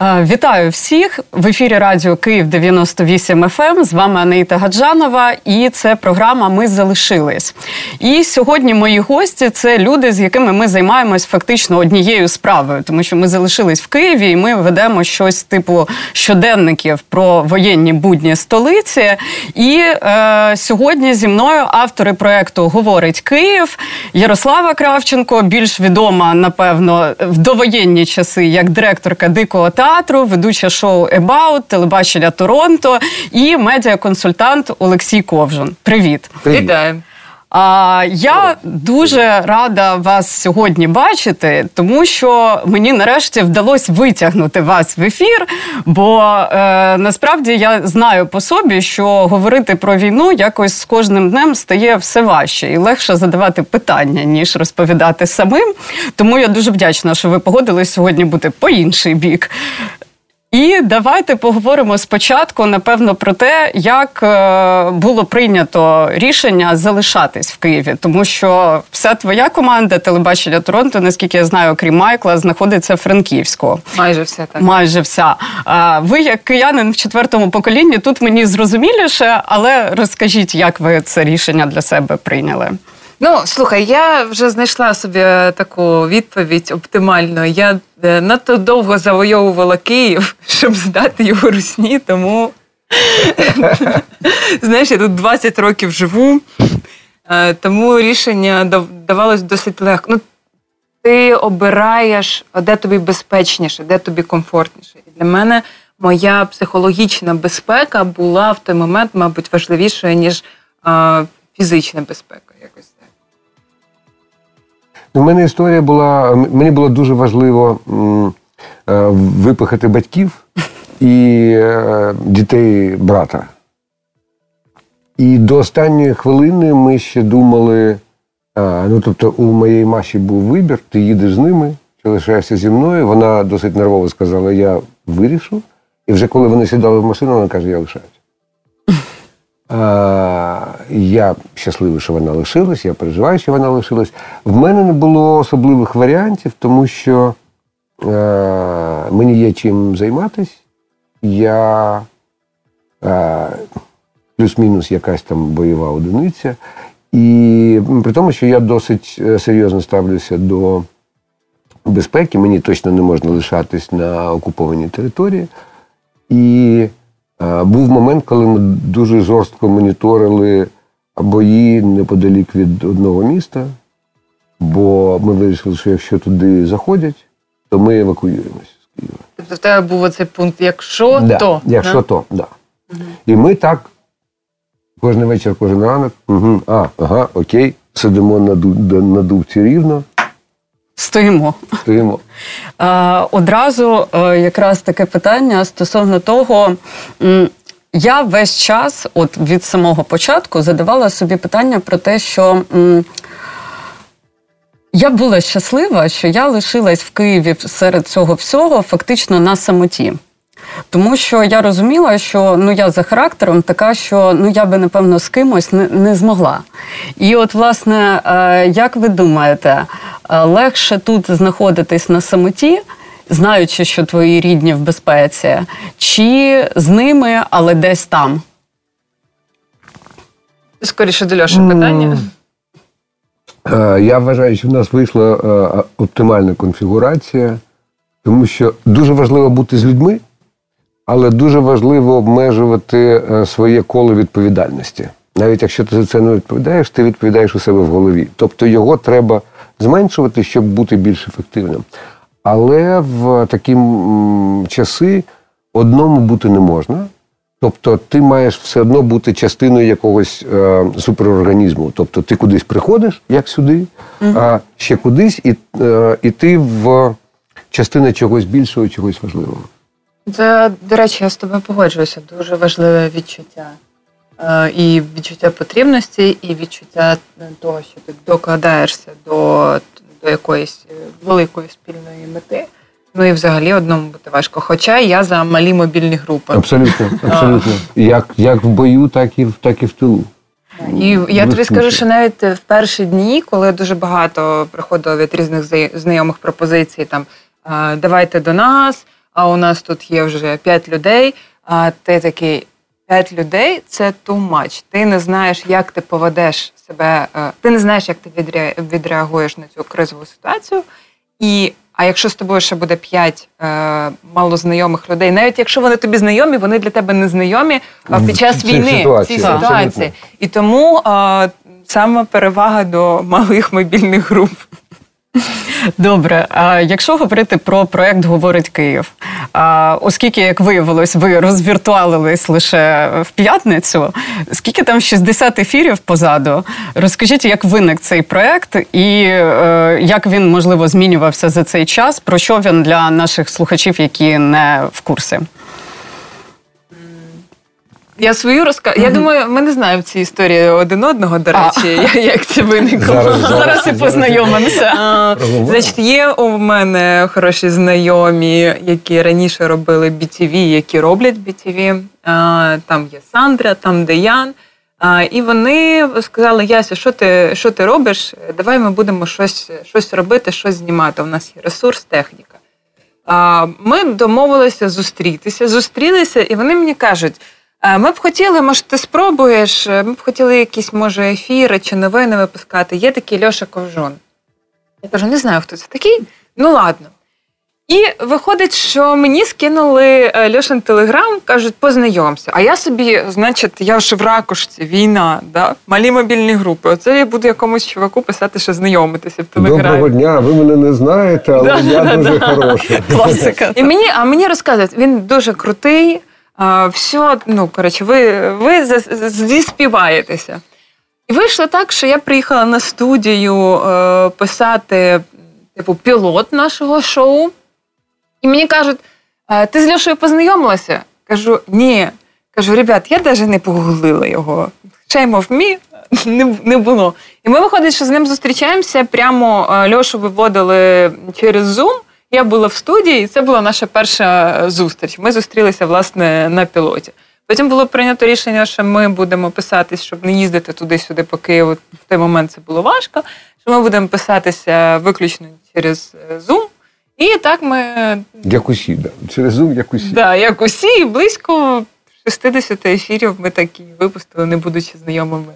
Вітаю всіх в ефірі Радіо Київ 98 FM. Ем. З вами Анита Гаджанова, і це програма Ми залишились. І сьогодні мої гості це люди, з якими ми займаємось фактично однією справою, тому що ми залишились в Києві, і ми ведемо щось типу щоденників про воєнні будні столиці. І е, сьогодні зі мною автори проекту Говорить Київ Ярослава Кравченко, більш відома, напевно, в довоєнні часи як директорка дикого театру театру, ведуча шоу «Ебаут», телебачення Торонто і медіаконсультант Олексій Ковжун. Привіт, Привіт. Вітаю. А я дуже рада вас сьогодні бачити, тому що мені нарешті вдалося витягнути вас в ефір. Бо е, насправді я знаю по собі, що говорити про війну якось з кожним днем стає все важче і легше задавати питання, ніж розповідати самим. Тому я дуже вдячна, що ви погодились сьогодні бути по інший бік. І давайте поговоримо спочатку, напевно, про те, як е, було прийнято рішення залишатись в Києві, тому що вся твоя команда телебачення Торонто, наскільки я знаю, окрім Майкла, знаходиться в Франківську. Майже вся так. Майже вся. Ви, як киянин в четвертому поколінні, тут мені зрозуміліше, але розкажіть, як ви це рішення для себе прийняли. Ну, слухай, я вже знайшла собі таку відповідь оптимальну. Я е, надто довго завойовувала Київ, щоб здати його русні, тому знаєш, я тут 20 років живу, е, тому рішення давалось досить легко. Ну, Ти обираєш, де тобі безпечніше, де тобі комфортніше. І для мене моя психологічна безпека була в той момент, мабуть, важливішою, ніж фізична безпека. У мене історія була, мені було дуже важливо е, випихати батьків і е, дітей брата. І до останньої хвилини ми ще думали: ну тобто, у моєї Маші був вибір, ти їдеш з ними, чи лишаєшся зі мною. Вона досить нервово сказала, я вирішу. І вже коли вони сідали в машину, вона каже, я лишаюся. Я щасливий, що вона лишилась, я переживаю, що вона лишилась. В мене не було особливих варіантів, тому що е, мені є чим займатися. Я е, плюс-мінус якась там бойова одиниця. І при тому, що я досить е, серйозно ставлюся до безпеки, мені точно не можна лишатись на окупованій території. І був момент, коли ми дуже жорстко моніторили бої неподалік від одного міста, бо ми вирішили, що якщо туди заходять, то ми евакуюємося з Києва. Тобто в тебе був оцей пункт, якщо да, то. Якщо да? то, так. Да. Угу. І ми так кожен вечір, кожен ранок, угу, а, ага, окей, сидимо на, на дубці рівно. Стоїмо. Стоїмо. Одразу е, якраз таке питання стосовно того. Я весь час, от від самого початку, задавала собі питання про те, що я була щаслива, що я лишилась в Києві серед цього всього фактично на самоті. Тому що я розуміла, що ну я за характером така, що ну я би напевно з кимось не, не змогла. І от, власне, е, як ви думаєте, е, легше тут знаходитись на самоті, знаючи, що твої рідні в безпеці, чи з ними, але десь там? Скоріше до Льоші питання. Е, я вважаю, що в нас вийшла оптимальна конфігурація, тому що дуже важливо бути з людьми але дуже важливо обмежувати е, своє коло відповідальності. Навіть якщо ти за це не відповідаєш, ти відповідаєш у себе в голові. Тобто його треба зменшувати, щоб бути більш ефективним. Але в такі часи одному бути не можна. Тобто ти маєш все одно бути частиною якогось е, суперорганізму. Тобто ти кудись приходиш, як сюди, mm а ще кудись, і, е, і ти в частина чогось більшого, чогось важливого. Це, до речі, я з тобою погоджуюся. Дуже важливе відчуття. Е, і відчуття потрібності, і відчуття того, що ти докладаєшся до до якоїсь е, великої спільної мети. Ну і взагалі одному бути важко. Хоча я за малі мобільні групи. Абсолютно, абсолютно. Як як в бою, так і так і в тилу. І я тобі скажу, що навіть в перші дні, коли дуже багато приходило від різних знайомих пропозицій, там давайте до нас а у нас тут є вже п'ять людей. А ти такий п'ять людей це too much. Ти не знаєш, як ти поведеш себе, е, ти не знаєш, як ти відреагуєш на цю кризову ситуацію. І а якщо з тобою ще буде п'ять е, малознайомих людей, навіть якщо вони тобі знайомі, вони для тебе не знайомі а під час війни в цій ситуації. І тому е, саме перевага до малих мобільних груп. Добре, а якщо говорити про проект Говорить Київ, а, оскільки, як виявилось, ви розвіртуалились лише в п'ятницю, скільки там 60 ефірів позаду, розкажіть, як виник цей проект і е, як він можливо змінювався за цей час, про що він для наших слухачів, які не в курсі? Я свою розкажу. Я думаю, ми не знаємо ці історії один одного, до речі, а. як це виникло. Зараз, зараз, зараз і познайомимося. Значить, є у мене хороші знайомі, які раніше робили BTV, які роблять BTV. Там є Сандра, там Деян. І вони сказали: Яся, що ти що ти робиш? Давай ми будемо щось щось робити, щось знімати. У нас є ресурс, техніка. Ми домовилися зустрітися, зустрілися, і вони мені кажуть. Е, ми б хотіли, може, ти спробуєш, е, ми б хотіли якісь, може, ефіри чи новини випускати. Є такий Льоша Ковжон. Я кажу, не знаю, хто це такий. Ну ладно. І виходить, що мені скинули е, Льошин телеграм, кажуть, познайомся. А я собі, значить, я вже в ракушці, війна, да? малі мобільні групи. Оце я буду якомусь чуваку писати, що знайомитися в телеграмі. Доброго дня, ви мене не знаєте, але я дуже да. хороша. Класика. І мені, А мені розказують, він дуже крутий все, ну коротше, ви ви зіспіваєтеся. І вийшло так, що я приїхала на студію е, писати типу пілот нашого шоу. І мені кажуть, «Е, ти з Льошою познайомилася? Кажу, ні. Кажу, ребят, я навіть не погуглила його. Shame of me не було. І ми виходить, що з ним зустрічаємося. Прямо е, Льошу виводили через Zoom. Я була в студії, і це була наша перша зустріч. Ми зустрілися власне на пілоті. Потім було прийнято рішення, що ми будемо писатись, щоб не їздити туди-сюди, по Києву. В той момент це було важко. Що ми будемо писатися виключно через е, Zoom. І так ми. Як усі, да. через Zoom, як усі. Да, як усі, і близько 60 ефірів ми так і випустили, не будучи знайомими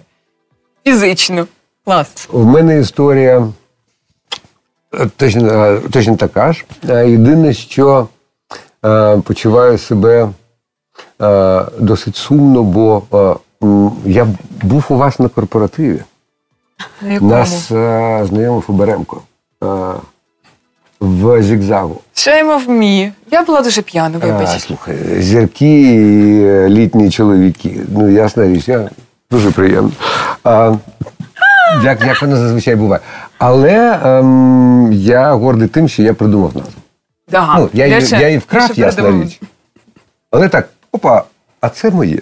фізично. Клас. У мене історія Точно точно така ж. Єдине, що почуваю себе досить сумно, бо я був у вас на корпоративі. На Нас знайомив Фоберемко в зігзагу. Shame of me. Я була дуже п'яна, вибач. Слухай, зірки і літні чоловіки. Ну, ясна річ, я дуже приємно. А, як як воно зазвичай буває. Але ем, я гордий тим, що я придумав назву. Да. Ну, Я її я, я вкрав, ясна річ. Але так, опа, а це моє.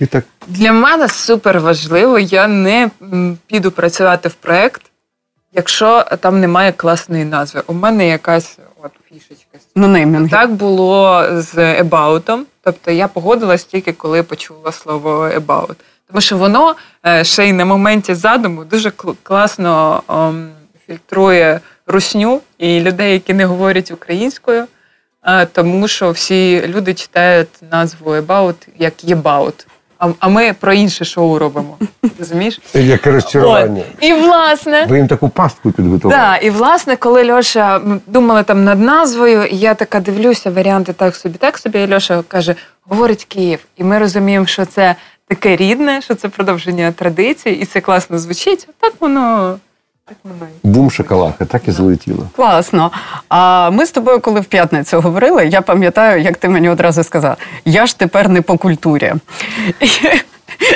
І так. Для мене супер важливо, я не піду працювати в проект, якщо там немає класної назви. У мене якась от фішечка. Ну, неймінги. Так було з About. Тобто я погодилась тільки коли почула слово About. Тому що воно е, ще й на моменті задуму дуже класно фільтрує русню і людей, які не говорять українською, е, тому що всі люди читають назву «about» як «єбаут». А, а ми про інше шоу робимо. Розумієш? Яке розчарування. От. І власне ви їм таку пастку підготували. Так, і власне, коли Льоша ми думали там над назвою, і я така дивлюся, варіанти так собі, так собі. І Льоша каже: говорить Київ, і ми розуміємо, що це таке рідне, що це продовження традиції, і це класно звучить. Так воно. Бум шоколаха, так і залетіло. Класно. А ми з тобою, коли в п'ятницю говорили, я пам'ятаю, як ти мені одразу сказав: я ж тепер не по культурі.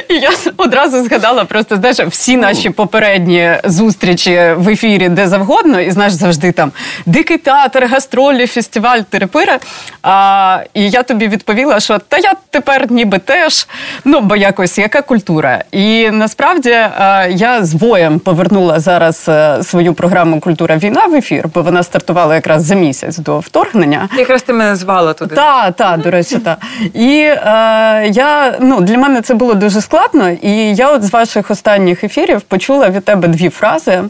І я одразу згадала просто знаєш, всі наші попередні зустрічі в ефірі де завгодно, і знаєш, завжди там дикий театр, гастролі, фестиваль, терепири. А, І я тобі відповіла, що та я тепер ніби теж, ну бо якось яка культура. І насправді я з воєм повернула зараз е, свою програму Культура війна в ефір, бо вона стартувала якраз за місяць до вторгнення. Якраз ти мене звала туди. Так, так, до речі, так. І е, я ну для мене це було дуже дуже складно. І я от з ваших останніх ефірів почула від тебе дві фрази.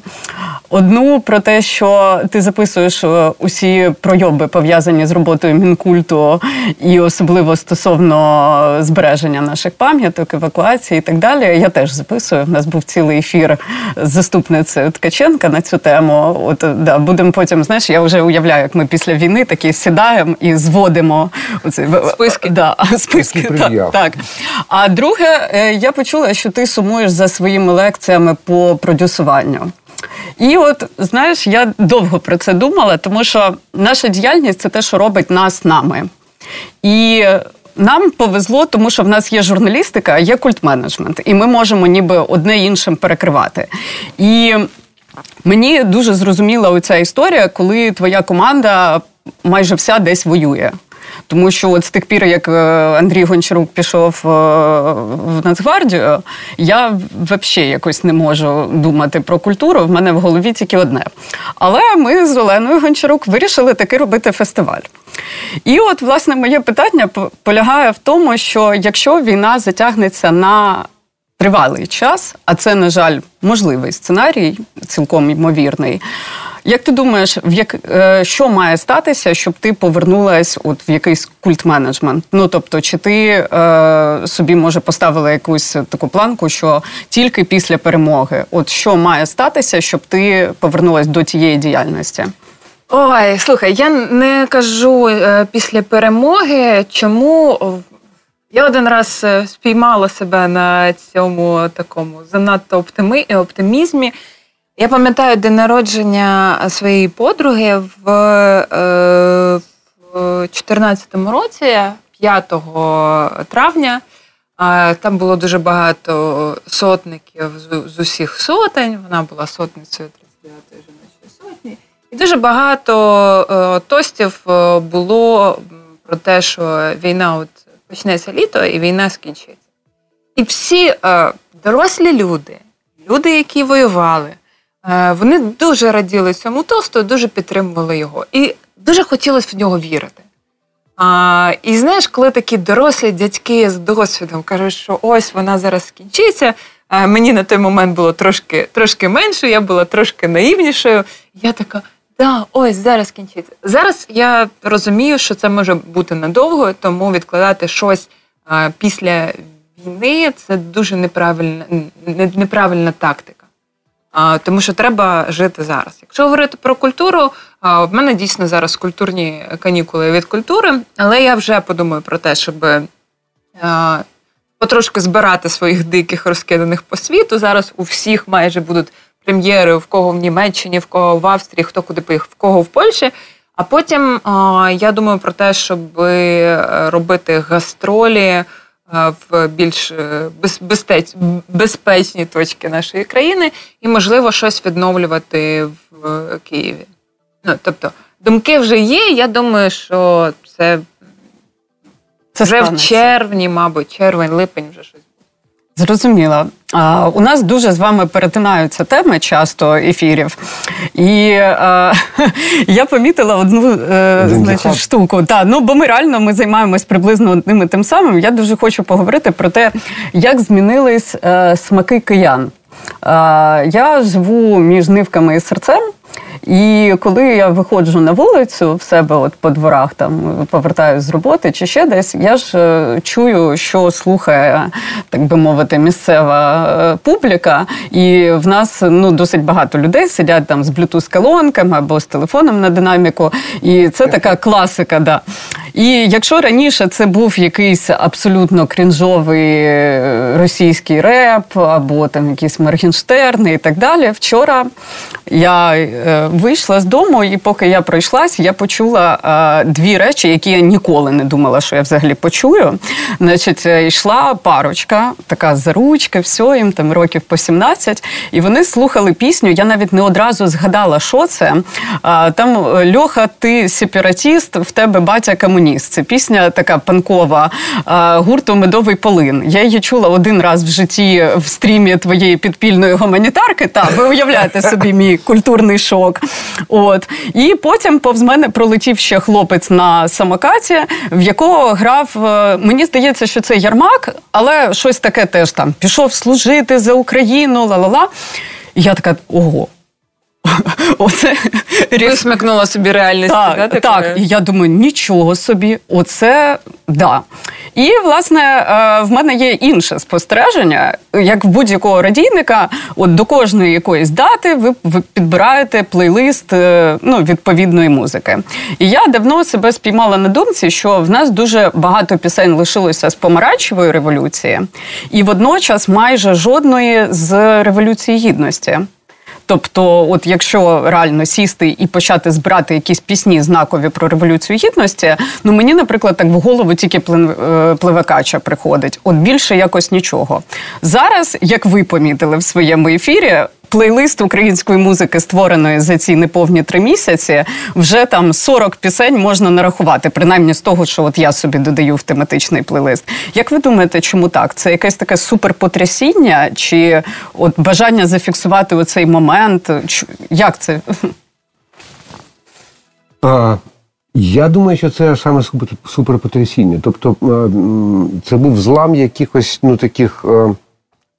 Одну про те, що ти записуєш е, усі пройоби пов'язані з роботою мінкульту, і особливо стосовно збереження наших пам'яток, евакуації і так далі. Я теж записую. У нас був цілий ефір з заступницею Ткаченка на цю тему. От да, будемо потім. Знаєш, я вже уявляю, як ми після війни такі сідаємо і зводимо оці списки. Да, списки так, так. А друге, я почула, що ти сумуєш за своїми лекціями по продюсуванню. І от знаєш, я довго про це думала, тому що наша діяльність це те, що робить нас нами. І нам повезло, тому що в нас є журналістика, є культменеджмент, і ми можемо ніби одне іншим перекривати. І мені дуже зрозуміла оця історія, коли твоя команда майже вся десь воює. Тому що от з тих пір, як е, Андрій Гончарук пішов е, в Нацгвардію, я взагалі якось не можу думати про культуру. В мене в голові тільки одне. Але ми з Оленою Гончарук вирішили таки робити фестиваль. І от, власне, моє питання полягає в тому, що якщо війна затягнеться на тривалий час, а це, на жаль, можливий сценарій, цілком ймовірний. Як ти думаєш, в як е, що має статися, щоб ти повернулась от в якийсь культ-менеджмент? Ну тобто, чи ти е, собі може поставила якусь таку планку, що тільки після перемоги, от що має статися, щоб ти повернулась до тієї діяльності? Ой, слухай, я не кажу е, після перемоги, чому я один раз е, спіймала себе на цьому такому занадто оптими, оптимізмі. Я пам'ятаю день народження своєї подруги в е, 2014 році, 5 травня. Там було дуже багато сотників з усіх сотень. Вона була сотницею 39-ї жіночої сотні. І дуже багато е, тостів е, було про те, що війна от почнеться літо і війна скінчиться. І всі е, дорослі люди, люди, які воювали, Е, вони дуже раділи цьому тосту, дуже підтримували його. І дуже хотілося в нього вірити. А, І знаєш, коли такі дорослі дядьки з досвідом кажуть, що ось вона зараз скінчиться. Е, мені на той момент було трошки трошки менше, я була трошки наївнішою. Я така, да, ось зараз скінчиться. Зараз я розумію, що це може бути надовго, тому відкладати щось е, після війни це дуже неправильна, неправильна тактика. Тому що треба жити зараз. Якщо говорити про культуру, в мене дійсно зараз культурні канікули від культури, але я вже подумаю про те, щоб потрошки збирати своїх диких розкиданих по світу. Зараз у всіх майже будуть прем'єри, в кого в Німеччині, в кого в Австрії, хто куди поїхав, в кого в Польщі. А потім я думаю про те, щоб е, робити гастролі в більш е, безпечні точки нашої країни, і можливо щось відновлювати в Києві. Ну тобто думки вже є. Я думаю, що це, це вже станеться. в червні, мабуть, червень, липень вже щось. Зрозуміло. У нас дуже з вами перетинаються теми часто ефірів. І а, я помітила одну е, значить, штуку. Та, ну, Бо ми реально ми займаємось приблизно одним і тим самим. Я дуже хочу поговорити про те, як змінились е, смаки киян. Е, я живу між нивками і серцем. І коли я виходжу на вулицю в себе, от по дворах, там повертаюся з роботи чи ще десь, я ж е, чую, що слухає, так би мовити, місцева е, публіка. І в нас ну досить багато людей сидять там з блютуз колонками або з телефоном на динаміку. І це така класика. да. І якщо раніше це був якийсь абсолютно крінжовий е, російський реп, або там якісь Моргенштерни і так далі, вчора я вийшла з дому, і поки я пройшлась, я почула дві речі, які я ніколи не думала, що я взагалі почую. Значить, е, йшла парочка, така за ручки, все, їм там років по 17, і вони слухали пісню. Я навіть не одразу згадала, що це. Там Льоха, ти сепаратіст, в тебе батя комуніст Гармоніс. Це пісня така панкова гурту Медовий полин. Я її чула один раз в житті в стрімі твоєї підпільної гуманітарки. Та ви уявляєте собі мій культурний шок. От і потім повз мене пролетів ще хлопець на самокаті, в якого грав. Е, мені здається, що це Ярмак, але щось таке теж там пішов служити за Україну, ла-ла-ла. Я така ого. Оце Висмикнула собі реальність. Так, да, так. І я думаю, нічого собі, оце да. І, власне, е, в мене є інше спостереження, як в будь-якого радійника, от до кожної якоїсь дати ви, підбираєте плейлист е, ну, відповідної музики. І я давно себе спіймала на думці, що в нас дуже багато пісень лишилося з помаранчевої революції, і водночас майже жодної з революції гідності. Тобто, от якщо реально сісти і почати збирати якісь пісні знакові про революцію гідності, ну мені, наприклад, так в голову тільки е, пливекача приходить. От більше якось нічого. Зараз, як ви помітили в своєму ефірі, плейлист української музики, створеної за ці неповні три місяці, вже там 40 пісень можна нарахувати, принаймні з того, що от я собі додаю в тематичний плейлист. Як ви думаєте, чому так? Це якесь таке суперпотрясіння, чи от бажання зафіксувати оцей момент? Як це? А, Я думаю, що це саме суперпотрясіння. Тобто це був злам якихось ну таких.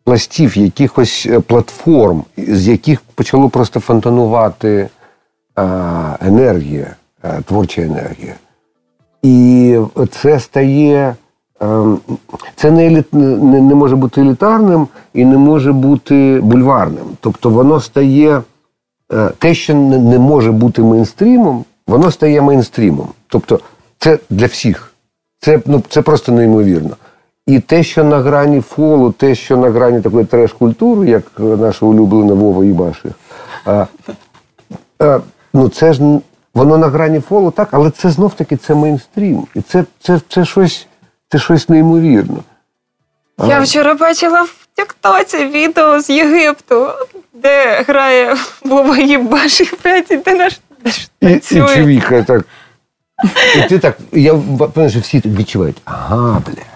Пластів, якихось е, платформ, з яких почало просто фонтанувати е, енергія, е, творча енергія. І це стає. Це не еліт, не, не може бути елітарним і не може бути бульварним. Тобто воно стає те, що не може бути мейнстрімом, воно стає мейнстрімом. Тобто це для всіх. Це ну, це просто неймовірно. І те, що на грані фолу, те, що на грані такої треш-культури, як наша улюблена Вова Ібаши, а, а, ну це ж воно на грані фолу, так, але це знов таки це мейнстрім. І це це, це, щось це щось неймовірне. Я вчора бачила в Тіктоці відео з Єгипту, де грає Вова Єбаші, і де наш і, і чувіха так. І ти так, я що всі відчувають, ага, бля.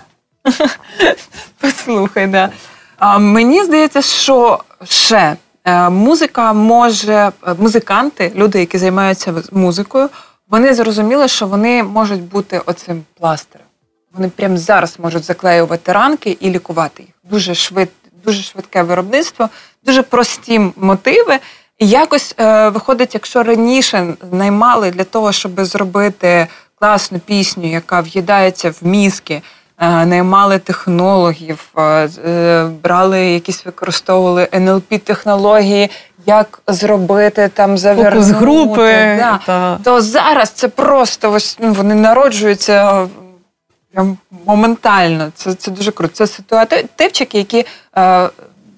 Послухай, да. А, Мені здається, що ще е, музика може, е, музиканти, люди, які займаються музикою, вони зрозуміли, що вони можуть бути оцим пластирем. Вони прямо зараз можуть заклеювати ранки і лікувати їх. Дуже швид, дуже швидке виробництво, дуже прості мотиви. І якось е, виходить, якщо раніше наймали для того, щоб зробити класну пісню, яка в'їдається в мізки, наймали технологів, е, е, брали якісь використовували НЛП технології. Як зробити там завернути, Фокус групи да. та... то зараз це просто ось ну, вони народжуються прям моментально. Це це дуже круто. Це ситуативчики, які е,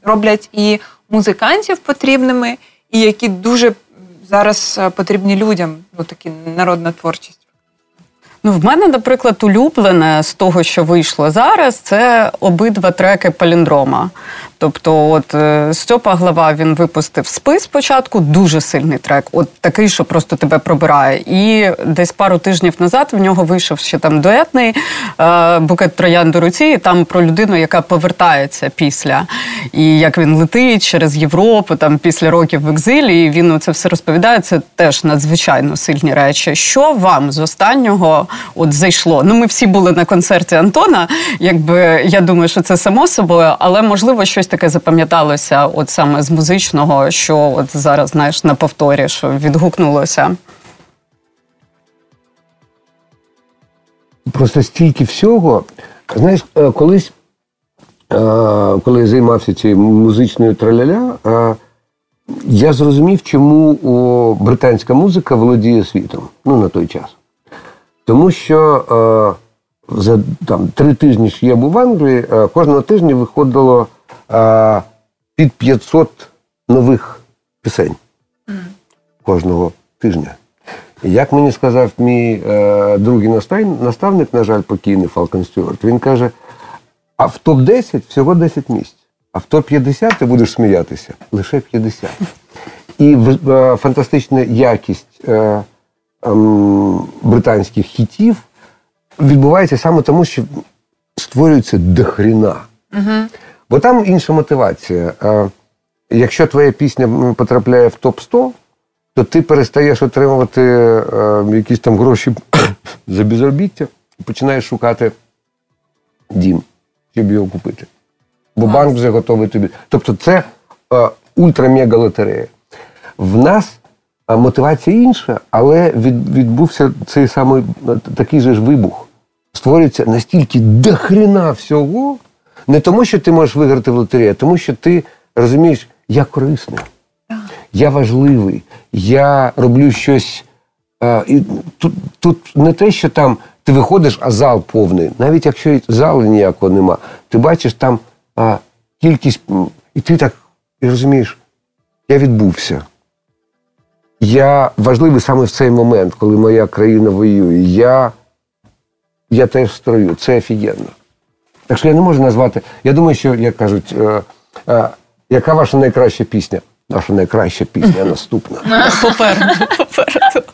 роблять і музикантів потрібними, і які дуже зараз потрібні людям. Ну такі народна творчість. Ну, в мене, наприклад, улюблене з того, що вийшло зараз, це обидва треки паліндрома. Тобто, от е, Стьопа Глава він випустив спис спочатку, дуже сильний трек, от такий, що просто тебе пробирає. І десь пару тижнів назад в нього вийшов ще там дуетний е, букет троян до руці, і там про людину, яка повертається після, і як він летить через Європу, там після років в екзилі. і Він це все розповідає. Це теж надзвичайно сильні речі. Що вам з останнього от зайшло? Ну, ми всі були на концерті Антона. Якби я думаю, що це само собою, але можливо щось таке запам'яталося, от саме з музичного, що от зараз знаєш на повторі, що відгукнулося? Просто стільки всього. Знаєш, е, колись, е, коли я займався цією музичною траляля, е, я зрозумів, чому британська музика володіє світом ну, на той час. Тому що за там, три тижні що я був в Англії, кожного тижня виходило а, під 500 нових пісень кожного тижня. Як мені сказав мій е, другий наставник, на жаль, покійний Фалкон Стюарт, він каже: а в топ-10 всього 10 місць, а в топ-50 ти будеш сміятися лише 50. І е, фантастична якість е, е, британських хітів відбувається саме тому, що створюється дохріна. Угу. Бо там інша мотивація. Якщо твоя пісня потрапляє в топ-100, то ти перестаєш отримувати е, якісь там гроші за безробіття і починаєш шукати дім, щоб його купити. Бо банк вже готовий тобі. Тобто це е, ультра-мега лотерея. В нас е, мотивація інша, але від, відбувся цей самий такий же ж вибух. Створюється настільки дохріна всього, не тому, що ти можеш виграти в лотерею, а тому, що ти розумієш, я корисний, я важливий, я роблю щось. І Тут тут не те, що там ти виходиш, а зал повний. Навіть якщо залу ніякого нема, ти бачиш там а, кількість, і ти так і розумієш, я відбувся. Я важливий саме в цей момент, коли моя країна воює. Я я теж строю. Це офігенно. Так що я не можу назвати. Я думаю, що, як кажуть, е, е, яка ваша найкраща пісня? Наша найкраща пісня наступна. Попереду. Попереду.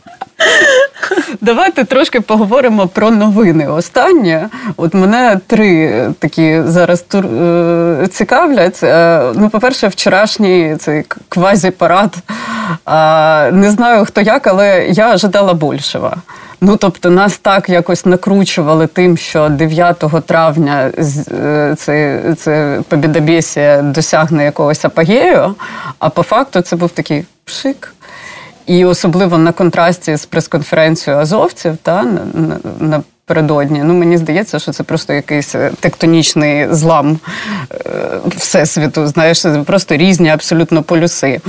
Давайте трошки поговоримо про новини. Останнє, от мене три такі зараз тур е, цікавлять. Е, ну, по-перше, вчорашній цей квазі-парад. Не знаю хто як, але я ожидала більшого. Ну, тобто, нас так якось накручували тим, що 9 травня е, це це побідобєсія досягне якогось апогею, а по факту це був такий пшик. І особливо на контрасті з прес-конференцією азовців та напередодні. Ну мені здається, що це просто якийсь е, тектонічний злам е, всесвіту. Знаєш, це просто різні абсолютно полюси.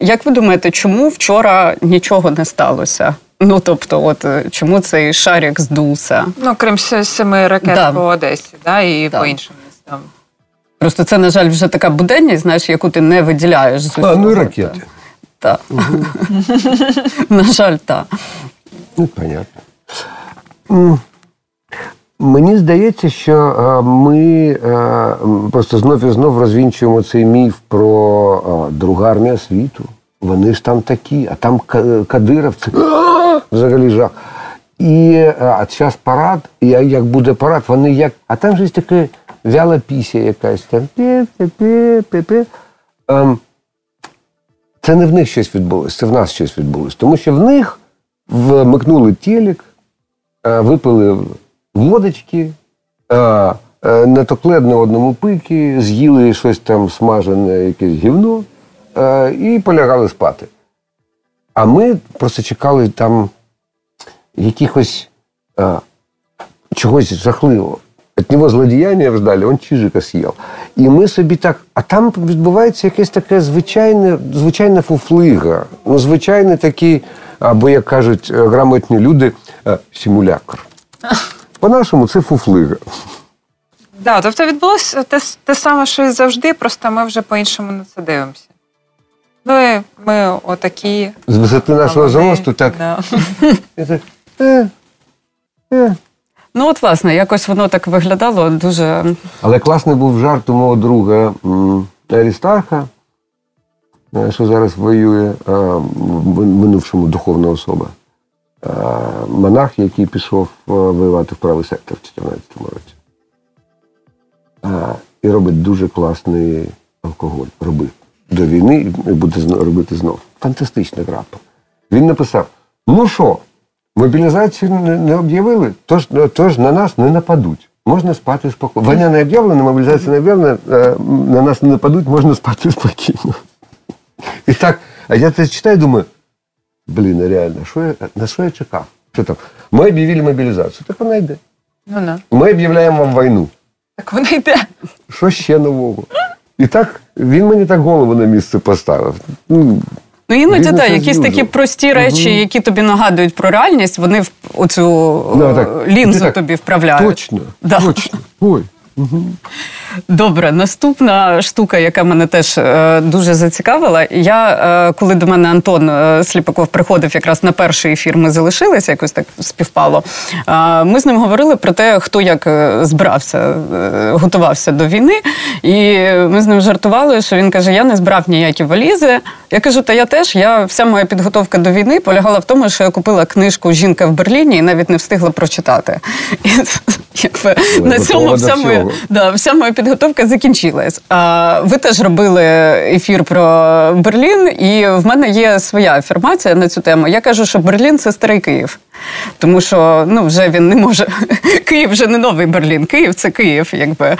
Як ви думаєте, чому вчора нічого не сталося? Ну тобто, от е, чому цей шарик здувся? Ну крім семи ракет да. по Одесі, да, і да. по іншим містам. Просто це, на жаль, вже така буденність, знаєш, яку ти не виділяєш з усього. А, ну і ракети. Так. На жаль, так. Ну, понятно. Мені здається, що е, ми е, просто знов і знов розвінчуємо цей міф про другу армію світу. Вони ж там такі, а там кадировці взагалі жах. І а час парад, і як буде парад, вони як. А там є така вяла пісня якась там. Ем, це не в них щось відбулося, це в нас щось відбулося. Тому що в них вмикнули телек, е, випили водочки, е, е, натокли одне одному пики, з'їли щось там смажене, якесь гівно і полягали спати. А ми просто чекали там якихось чогось жахливого. От нього злодіяння ждали, він чижика з'їв. І ми собі так. А там відбувається якесь таке звичайне, звичайна фуфлига. Ну, звичайний такий, або, як кажуть е, грамотні люди, е, симулякр. По-нашому, це фуфлига. Да, тобто відбулося те, те саме, що і завжди, просто ми вже по-іншому на це дивимося. Ну і ми отакі. З висоти нашого зросту, так. Да. Е. Ну, от, власне, якось воно так виглядало дуже. Але класний був жарт у мого друга Арістарха, що зараз воює в минувшому духовна особа. Монах, який пішов е, воювати в правий сектор в 2014 році. І робить дуже класний алкоголь. Робив до війни і буде робити знову. Фантастична грапа. Він написав: ну що? Мобілізацію не об'явили, тож тож на нас не нападуть. Можна спати спокійно. Війна не об'явлена, мобілізація не об'явлена, е, на нас не нападуть, можна спати спокійно. І так, а я це читаю думаю, блін, реально, що я, на що я чекав? Що там? Ми об'явили мобілізацію, так вона йде. Ну, не. Ми об'являємо вам війну. Так вона йде. Що ще нового? І так він мені так голову на місце поставив. Ну, Ну іноді так, якісь такі прості речі, угу. які тобі нагадують про реальність, вони в оцю ну, так, лінзу так, тобі вправляють. Точно, да. точно. Ой. Угу. Добре, наступна штука, яка мене теж е, дуже зацікавила. Я е, коли до мене Антон е, Сліпаков приходив якраз на перший ефір, ми залишилися, якось так співпало. Е, ми з ним говорили про те, хто як е, збирався, е, готувався до війни. І ми з ним жартували, що він каже: Я не збирав ніякі валізи. Я кажу, та я теж. Я вся моя підготовка до війни полягала в тому, що я купила книжку Жінка в Берліні і навіть не встигла прочитати. І, якби, на цьому вся моя, да, вся моя підготовка закінчилась. А ви теж робили ефір про Берлін, і в мене є своя афірмація на цю тему. Я кажу, що Берлін це старий Київ. Тому що ну, вже він не може. Київ вже не новий Берлін, Київ це Київ, якби.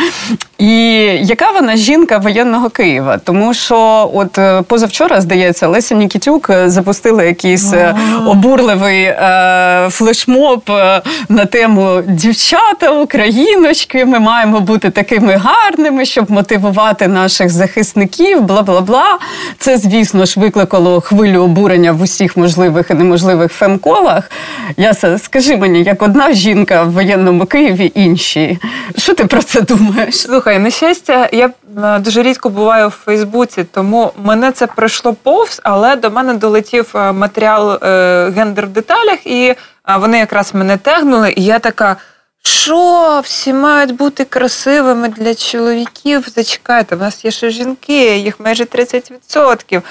І яка вона жінка воєнного Києва? Тому що, от е, позавчора, здається, Леся Нікітюк запустила якийсь е, обурливий е, флешмоб е, на тему дівчата, україночки. Ми маємо бути такими гарними, щоб мотивувати наших захисників. Бла бла бла. Це, звісно ж, викликало хвилю обурення в усіх можливих і неможливих фемколах. Яса, скажи мені, як одна жінка в воєнному Києві інші. Що ти про це думаєш? Слухай, на щастя, я е, дуже рідко буваю в Фейсбуці, тому мене це пройшло повз, але до мене долетів е, матеріал е, гендер в деталях, і вони якраз мене тегнули, і я така. Що всі мають бути красивими для чоловіків? Зачекайте, в нас є ще жінки, їх майже 30%.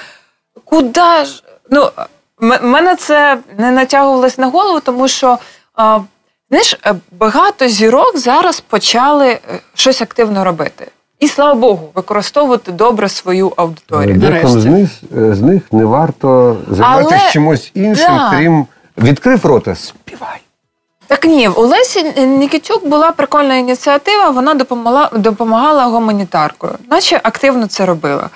Куда ж? Ну, мене це не натягувалось на голову, тому що знаєш, е, багато зірок зараз почали е, щось активно робити. І слава Богу, використовувати добре свою аудиторію. Декому з них з них не варто займатися Але... чимось іншим, да. крім відкрив рота, співай. Так ні, у Лесі Нікітюк була прикольна ініціатива, вона допомогла допомагала гуманітаркою, наче активно це робила.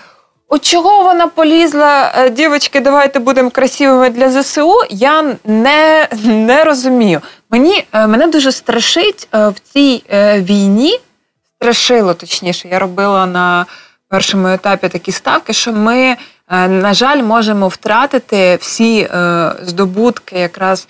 От чого вона полізла, е, дівчатки, давайте будемо красивими для ЗСУ, я не не розумію. Мені, е, Мене дуже страшить е, в цій війні, страшило точніше, я робила на першому етапі такі ставки, що ми, на жаль, можемо втратити всі здобутки якраз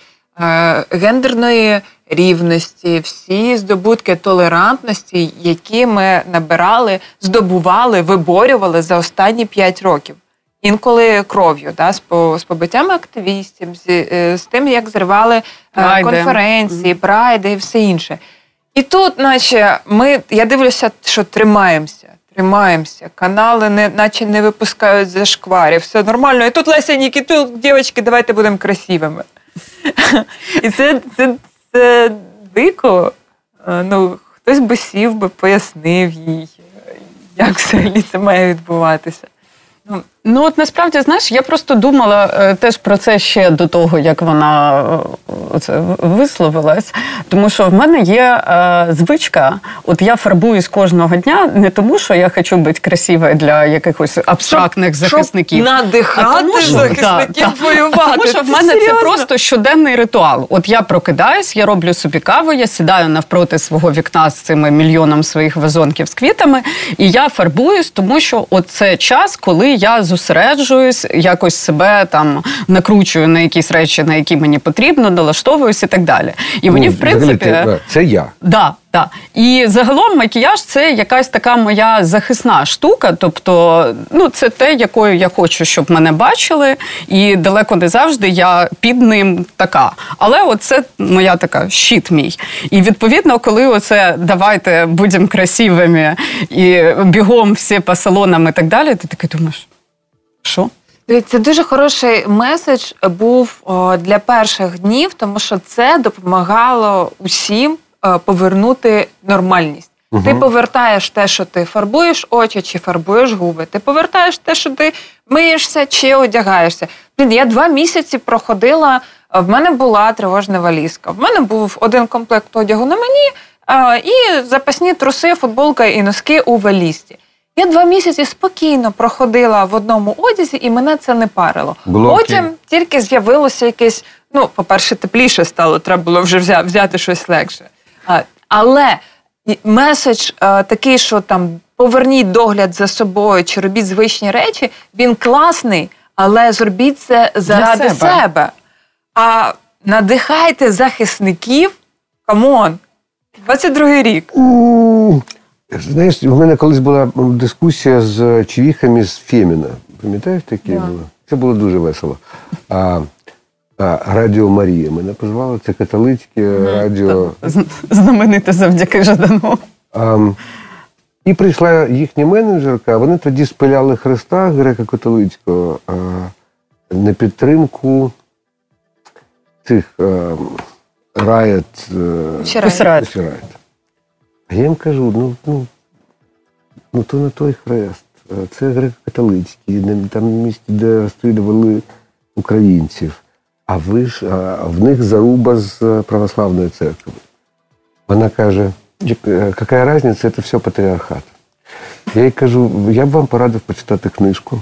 гендерної рівності, всі здобутки толерантності, які ми набирали, здобували, виборювали за останні п'ять років. Інколи кров'ю, да, з з побиттями активістів, з, е, з тим, як зривали е, Прайди. конференції, прайди і все інше. І тут, наче, ми, я дивлюся, що тримаємося, тримаємося. Канали не, наче не випускають за шкварів, все нормально. І тут Леся Нікітюк, дівчатки, давайте будемо красивими. І це, це, це дико. Ну, Хтось би сів би, пояснив їй, як взагалі це має відбуватися. Ну, ну от насправді знаєш, я просто думала е, теж про це ще до того, як вона е, це висловилась. Тому що в мене є е, звичка, от я фарбуюсь кожного дня не тому, що я хочу бути красивою для якихось абстрактних щоб, захисників. Щоб надихати а тому, що, захисників та, воювати. А тому що в мене це, це просто щоденний ритуал. От я прокидаюсь, я роблю собі каву, я сідаю навпроти свого вікна з цими мільйоном своїх вазонків з квітами, і я фарбуюсь, тому що от це час, коли я зосереджуюсь, якось себе там накручую на якісь речі, на які мені потрібно, налаштовуюсь і так далі. І мені, ну, в принципі, взагалі, це я. Да, так. І загалом макіяж це якась така моя захисна штука. Тобто, ну це те, якою я хочу, щоб мене бачили, і далеко не завжди я під ним така. Але оце моя така щит мій. І відповідно, коли оце давайте будемо красивими і бігом всі по салонам і так далі, ти такий думаєш, що? Це дуже хороший меседж був для перших днів, тому що це допомагало усім Е, повернути нормальність. Угу. Ти повертаєш те, що ти фарбуєш очі чи фарбуєш губи. Ти повертаєш те, що ти миєшся чи одягаєшся. Блін, я два місяці проходила. Е, в мене була тривожна валізка. В мене був один комплект одягу на мені е, і запасні труси, футболка і носки у валізці. Я два місяці спокійно проходила в одному одязі, і мене це не парило. Блоки. Потім тільки з'явилося якесь, ну, по-перше, тепліше стало, треба було вже взяти щось легше. Але меседж такий, що там поверніть догляд за собою чи робіть звичні речі, він класний, але зробіть це заради себе. себе. А надихайте захисників. Come on, 22-й рік. Знаєш, у мене колись була дискусія з чувіхами з Фемена. Пам'ятаєш таке Да. було? Це було дуже весело. А, а, Радіо Марія мене позвали, це католицьке радіо. Знамените завдяки Жадану. А, і прийшла їхня менеджерка, вони тоді спиляли Христа греко-католицького на підтримку цих а, раят. Я їм кажу, ну, ну, ну то не той хрест. Е, Це греко-католицький, там місце, де розстрілювали українців. А ви ж а в них заруба з е, православної церкви. Вона каже: е, яка різниця, це все патріархат. Я їй кажу, я б вам порадив почитати книжку.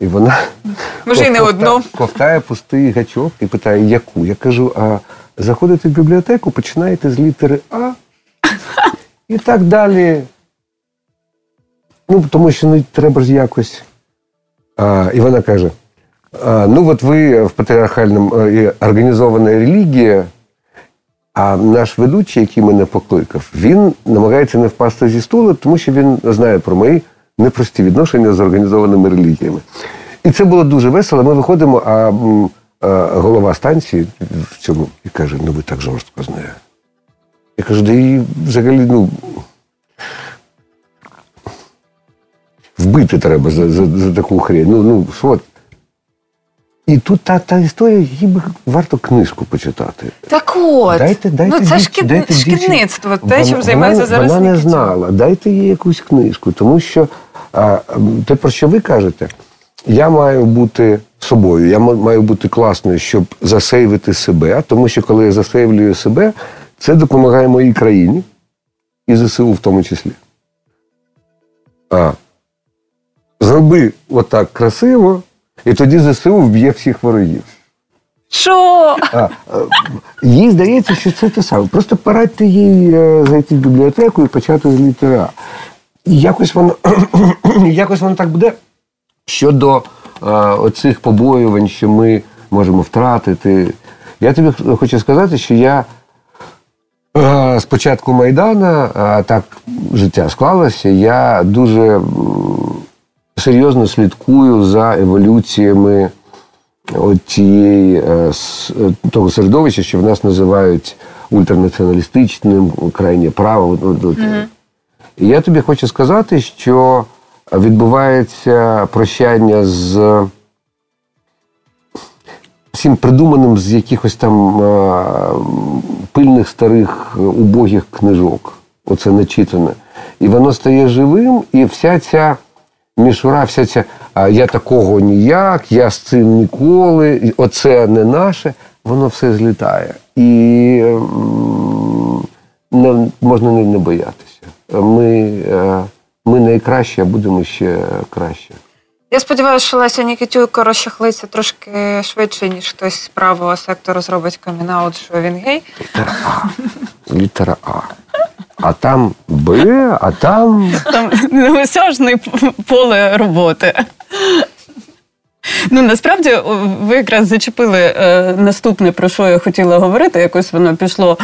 І вона Може, не одну. ковтає пустий гачок і питає, яку. Я кажу, а заходите в бібліотеку, починаєте з літери А і так далі. Ну, тому що ну, треба ж якось. А, і вона каже: а, ну, от ви в патріархальному е, організована релігія, а наш ведучий, який мене покликав, він намагається не впасти зі стула, тому що він знає про мої непрості відношення з організованими релігіями. І це було дуже весело. Ми виходимо, а е, голова станції в цьому і каже: ну ви так жорстко з. Я кажу, да її взагалі, ну. Вбити треба за, за, за таку хрень. Ну, ну, що? І тут та, та історія, їй би варто книжку почитати. Так от. Дайте, дайте ну, це дівч- шкід... дайте шкідництво, те, чим займається вона, зараз Вона не знала. Дайте їй якусь книжку, тому що а, те, про що ви кажете, я маю бути собою, я маю бути класною, щоб засейвити себе, тому що коли я засейвлюю себе, це допомагає моїй країні і ЗСУ в тому числі. А, зроби отак красиво, і тоді ЗСУ вб'є всіх ворогів. Що? А, е, їй здається, що це те саме. Просто порадьте їй е, зайти в бібліотеку і почати з літери А. І якось воно, якось воно так буде. Щодо е, оцих побоювань, що ми можемо втратити. Я тобі хочу сказати, що я з початку Майдана, так життя склалося, я дуже серйозно слідкую за еволюціями от тієї е, е, того середовища, що в нас називають ультранаціоналістичним, крайнє право. От. І я тобі хочу сказати, що відбувається прощання з всім придуманим з якихось там е, пильних старих е, убогих книжок. Оце начитане. І воно стає живим, і вся ця мішура, вся ця я такого ніяк, я з цим ніколи, оце не наше, воно все злітає. І не, можна не, боятися. Ми, е, ми найкращі, а будемо ще краще. Я сподіваюся, що Леся Нікітюк розчахлиться трошки швидше, ніж хтось з правого сектору зробить камінаут, що він гей. Літера А. Літера А. А там Б, а там. Там неосяжне поле роботи. Ну, насправді, ви якраз зачепили е, наступне, про що я хотіла говорити. Якось воно пішло,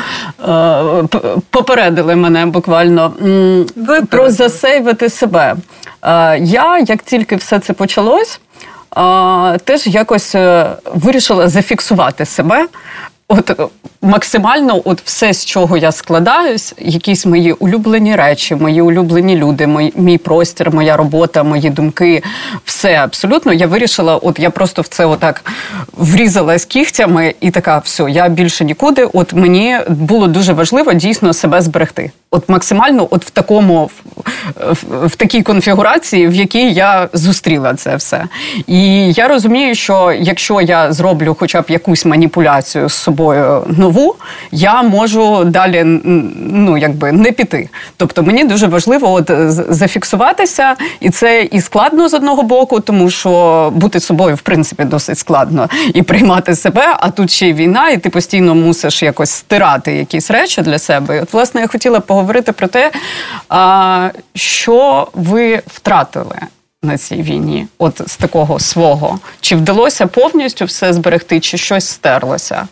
е, попередили мене буквально ви про засейвити себе. Е, я, як тільки все це почалось, е, теж якось е, вирішила зафіксувати себе. От максимально, от все, з чого я складаюсь, якісь мої улюблені речі, мої улюблені люди, мій, мій простір, моя робота, мої думки, все абсолютно. Я вирішила, от я просто в це отак врізалась кігтями і така, все, я більше нікуди. От мені було дуже важливо дійсно себе зберегти. От максимально, от в такому в, в, такій конфігурації, в якій я зустріла це все. І я розумію, що якщо я зроблю хоча б якусь маніпуляцію з собою нову, я можу далі ну якби не піти. Тобто мені дуже важливо от зафіксуватися, і це і складно з одного боку, тому що бути собою в принципі досить складно і приймати себе. А тут ще й війна, і ти постійно мусиш якось стирати якісь речі для себе. І от власне я хотіла поговорити про те, що ви втратили. На цій війні, от з такого свого, чи вдалося повністю все зберегти, чи щось стерлося?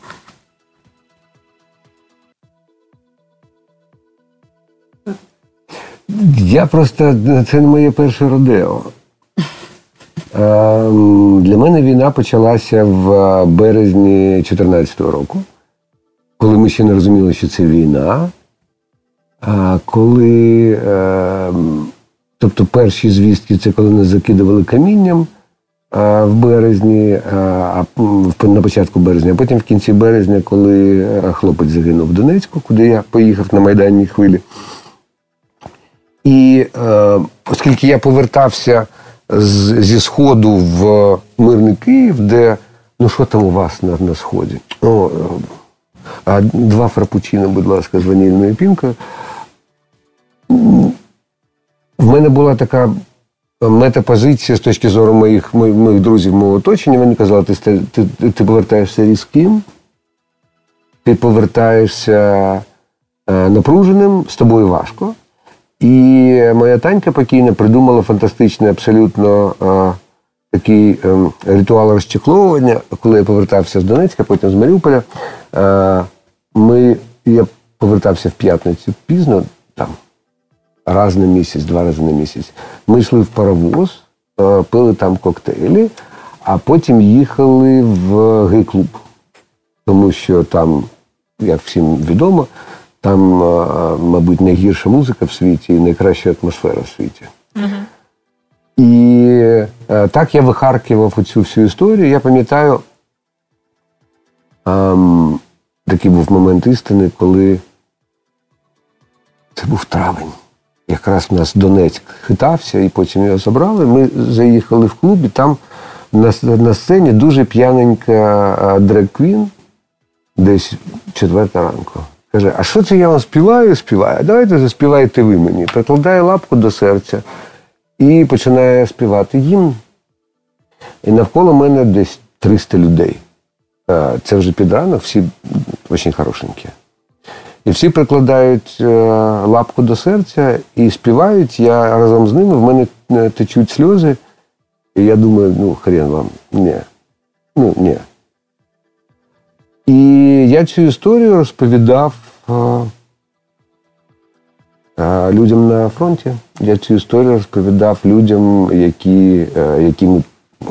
Я просто це не моє перше родео. Ем, для мене війна почалася в березні 2014 року, коли ми ще не розуміли, що це війна. Коли, ем, тобто, перші звістки це коли нас закидували камінням в березні, на початку березня, а потім в кінці березня, коли е, хлопець загинув в Донецьку, куди я поїхав на Майданній хвилі. І е, оскільки я повертався з, зі Сходу в мирний Київ, де ну що там у вас на на Сході? О, а Два фрапучино, будь ласка, з ванільною пінкою. В мене була така метапозиція з точки зору моїх моїх, моїх друзів, мого оточення. Вони казали, ти, ти, ти повертаєшся різким, ти повертаєшся е, напруженим, з тобою важко. І моя танька покійна придумала фантастичний абсолютно а, такий а, ем, ритуал розчекловування, коли я повертався з Донецька, потім з Маріуполя. А, ми, Я повертався в п'ятницю пізно, там, раз на місяць, два рази на місяць. Ми йшли в паровоз, пили там коктейлі, а потім їхали в гей-клуб. Тому що там, як всім відомо, там, мабуть, найгірша музика в світі і найкраща атмосфера в світі. Угу. І е, так я вихаркував оцю всю історію. Я пам'ятаю, ем, такий був момент істини, коли це був травень. Якраз в нас Донецьк хитався, і потім його забрали. Ми заїхали в клуб, і там на на сцені дуже п'яненька дрек-квін, десь четверта ранку. Каже, а що це я вам співаю, співаю? А давайте заспівайте ви мені. Прикладає лапку до серця і починає співати їм. І навколо мене десь 300 людей. Це вже під ранок, всі дуже хорошенькі. І всі прикладають е, лапку до серця і співають. Я разом з ними, в мене е, течуть сльози. І я думаю, ну, хрен вам, ні. Ну, ні. І я цю історію розповідав людям на фронті. Я цю історію розповідав людям, які е, якими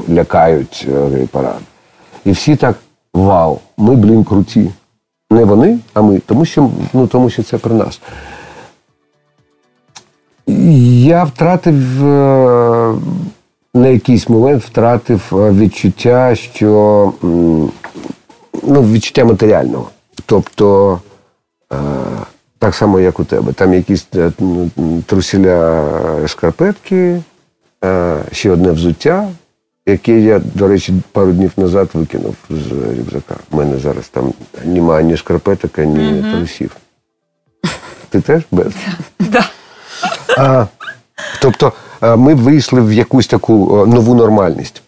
лякають е, гей-парад. І всі так вау, ми, блін, круті. Не вони, а ми. Тому що ну, тому що це про нас. Я втратив е, на якийсь момент втратив відчуття, що ну, відчуття матеріального. Тобто, е, так само, як у тебе. Там якісь е, трусіля шкарпетки, е, ще одне взуття, яке я, до речі, пару днів назад викинув з рюкзака. У мене зараз там немає ні шкарпеток, ні mm трусів. Ти теж без? Тобто ми вийшли в якусь таку нову нормальність.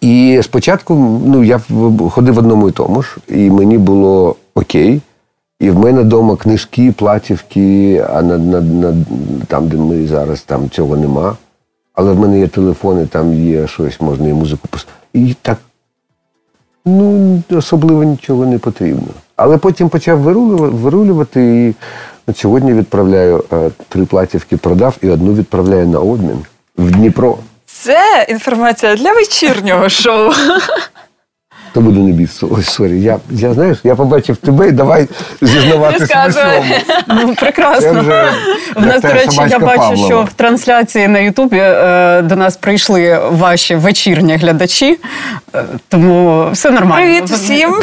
І спочатку ну, я ходив в одному і тому ж, і мені було окей. І в мене вдома книжки, платівки, а на, на, на, там, де ми зараз, там цього нема. Але в мене є телефони, там є щось, можна і музику послухати. І так ну, особливо нічого не потрібно. Але потім почав вирулювати, і от сьогодні відправляю е, три платівки, продав і одну відправляю на обмін в Дніпро. Це інформація для вечірнього шоу. То буде не біс. Ой, sorry. Я, я знаєш, я побачив тебе і давай зізнаватися. Ну, прекрасно. Вже, в нас, до речі, я бачу, Павлова. що в трансляції на Ютубі е, до нас прийшли ваші вечірні глядачі, е, тому все нормально. Привіт всім.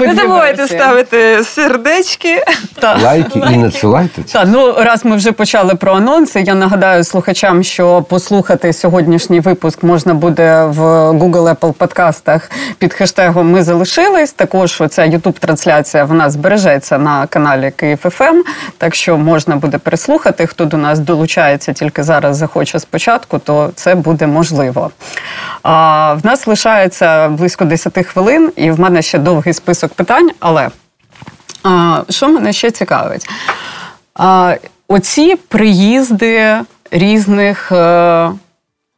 Не забувайте ставити сердечки. Та Лайки і надсилайте. Так, ну раз ми вже почали про анонси, я нагадаю слухачам, що послухати сьогоднішній випуск можна буде в Google Apple подкастах під хештегом Ми залишились. Також ця ютуб-трансляція вона збережеться на каналі Київ ФМ, ем. так що можна буде переслухати. Хто до нас долучається тільки зараз захоче спочатку, то це буде можливо. А в нас лишається близько 10 хвилин, і в мене ще довгий список питань. Але а, що мене ще цікавить? А, Оці приїзди різних е,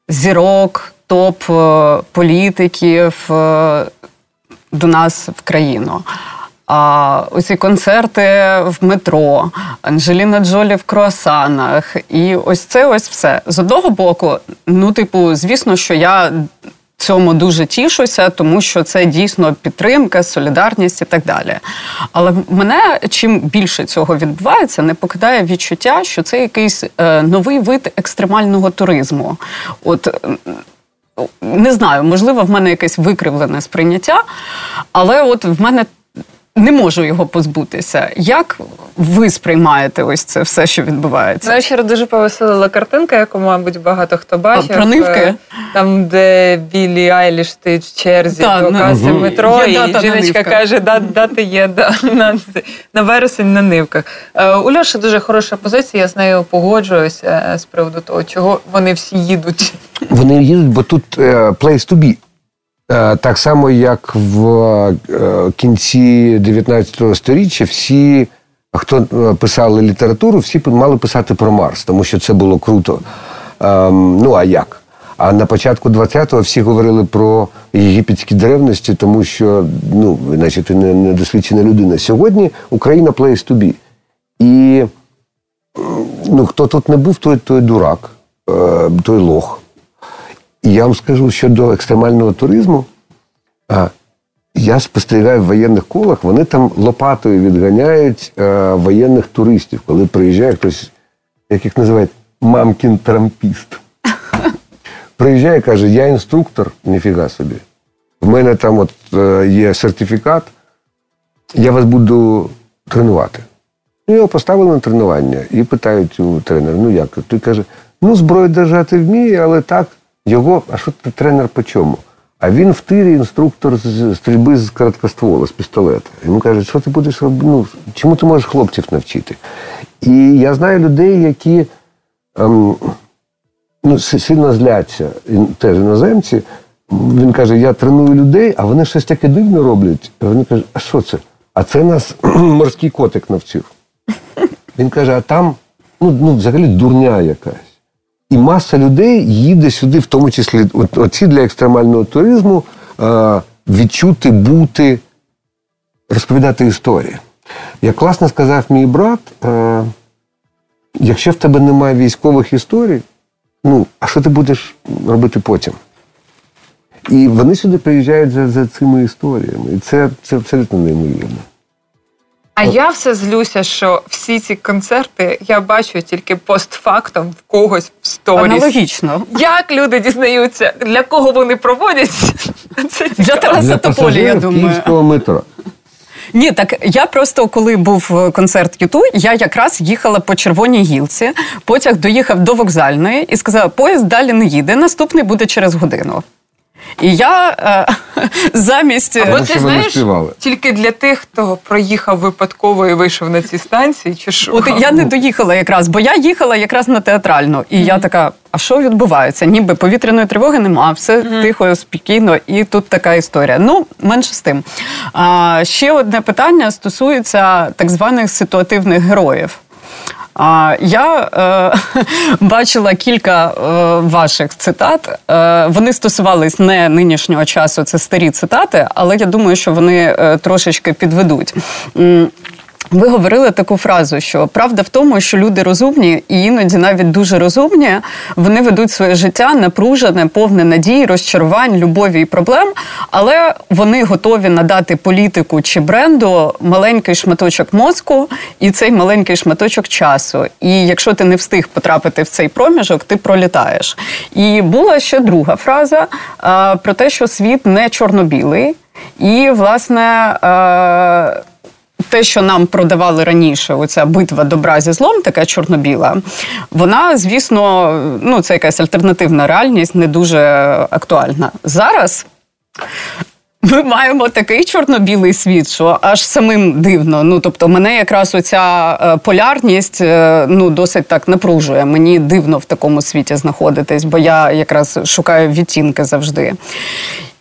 зірок топ-політиків е, до нас в країну. А оці концерти в метро, Анджеліна Джолі в круасанах, і ось це ось все з одного боку. Ну, типу, звісно, що я цьому дуже тішуся, тому що це дійсно підтримка, солідарність і так далі. Але мене чим більше цього відбувається, не покидає відчуття, що це якийсь е, новий вид екстремального туризму. От не знаю, можливо, в мене якесь викривлене сприйняття, але от в мене не можу його позбутися. Як ви сприймаєте ось це все, що відбувається? Вчора дуже повеселила картинка, яку, мабуть, багато хто бачив. А, про нивки? Е, там, де Білі Айліш стоїть в черзі да, до каси угу. метро, є і жіночка каже, да, дати є да, на, на вересень на нивках. Е, у Льоші дуже хороша позиція, я з нею погоджуюся е, з приводу того, чого вони всі їдуть. Вони їдуть, бо тут place to be. Е, так само, як в е, кінці 19 століття всі, хто е, писали літературу, всі мали писати про Марс, тому що це було круто. Ем, ну а як? А на початку 20-го всі говорили про єгипетські древності, тому що ну, значить, ти не, не досвідчена людина. Сьогодні Україна place to be. І ну, хто тут не був, той той дурак, той лох. І я вам скажу щодо екстремального туризму. А, Я спостерігаю в воєнних колах, вони там лопатою відганяють а, е, воєнних туристів, коли приїжджає хтось, як їх називають, мамкін трампіст. Приїжджає і каже, я інструктор, ніфіга собі. В мене там от е, є сертифікат, я вас буду тренувати. Ну, його поставили на тренування і питають у тренера, ну як? Той каже, ну, зброю держати вміє, але так. Його, а що ти тренер по чому? А він в тирі інструктор з стрільби з короткоствола, з пістолета. Йому кажуть, що ти будеш робити? Ну, чому ти можеш хлопців навчити? І я знаю людей, які ем, ну, сильно зляться, теж іноземці. Він каже, я треную людей, а вони щось таке дивне роблять. Вони кажуть, а що це? А це нас морський котик навчив. Він каже, а там ну, ну взагалі дурня якась. І маса людей їде сюди, в тому числі оці для екстремального туризму, відчути, бути, розповідати історії. Як класно сказав мій брат, якщо в тебе немає військових історій, ну, а що ти будеш робити потім? І вони сюди приїжджають за за цими історіями. І це, це абсолютно неймовірно. А я все злюся, що всі ці концерти я бачу тільки постфактом в когось в сторіс. Аналогічно. Як люди дізнаються, для кого вони проводять? Це Для Тараса Тополі, я думаю. Київського метро. Ні, так я просто коли був концерт Юту, я якраз їхала по червоній гілці. Потяг доїхав до вокзальної і сказала, поїзд далі не їде. Наступний буде через годину. І я е, замість Або ти знаєш тільки для тих, хто проїхав випадково і вийшов на ці станції, чи що? От я не доїхала якраз, бо я їхала якраз на театральну, і mm-hmm. я така. А що відбувається? Ніби повітряної тривоги нема, все mm-hmm. тихо, спокійно, і тут така історія. Ну, менше з тим. А, Ще одне питання стосується так званих ситуативних героїв. А я е, бачила кілька е, ваших цитат. Е, Вони стосувались не нинішнього часу, це старі цитати, але я думаю, що вони е, трошечки підведуть. Ви говорили таку фразу, що правда в тому, що люди розумні і іноді навіть дуже розумні, вони ведуть своє життя напружене, повне надій, розчарувань, любові і проблем, але вони готові надати політику чи бренду маленький шматочок мозку і цей маленький шматочок часу. І якщо ти не встиг потрапити в цей проміжок, ти пролітаєш. І була ще друга фраза а, про те, що світ не чорно-білий, і власне. А, те, що нам продавали раніше, оця битва добра зі злом, така чорно-біла, вона, звісно, ну це якась альтернативна реальність, не дуже актуальна. Зараз. Ми маємо такий чорно-білий світ, що аж самим дивно. Ну тобто, мене якраз оця е, полярність е, ну досить так напружує. Мені дивно в такому світі знаходитись, бо я якраз шукаю відтінки завжди.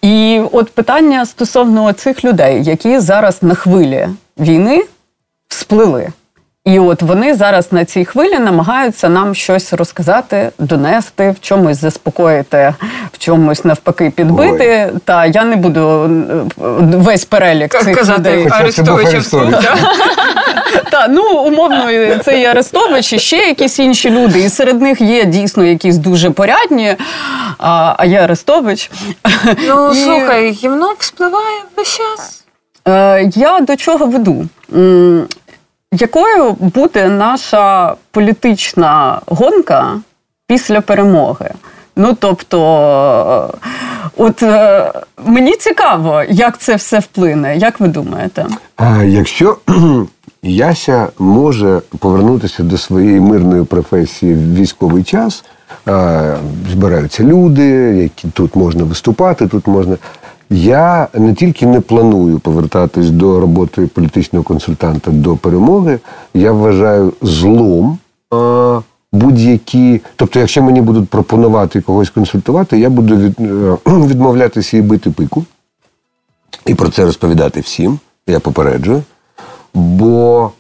І от питання стосовно цих людей, які зараз на хвилі війни всплили. І от вони зараз на цій хвилі намагаються нам щось розказати, донести, в чомусь заспокоїти, в чомусь навпаки підбити. Ой. Та я не буду е, весь перелік цих Казати людей. Арестовича вслух. Ну умовно, це і Арестович, і ще якісь інші люди. І серед них є дійсно якісь дуже порядні, а а є Арестович. Ну, і... слухай, гімно вспливає весь час. Е, я до чого веду? Якою буде наша політична гонка після перемоги? Ну тобто, от е, мені цікаво, як це все вплине. Як ви думаєте? А Якщо Яся може повернутися до своєї мирної професії в військовий час, збираються люди, які тут можна виступати, тут можна. Я не тільки не планую повертатись до роботи політичного консультанта до перемоги, я вважаю злом будь-які. Тобто, якщо мені будуть пропонувати когось консультувати, я буду від, е, відмовлятися і бити пику. І про це розповідати всім. Я попереджую. Бо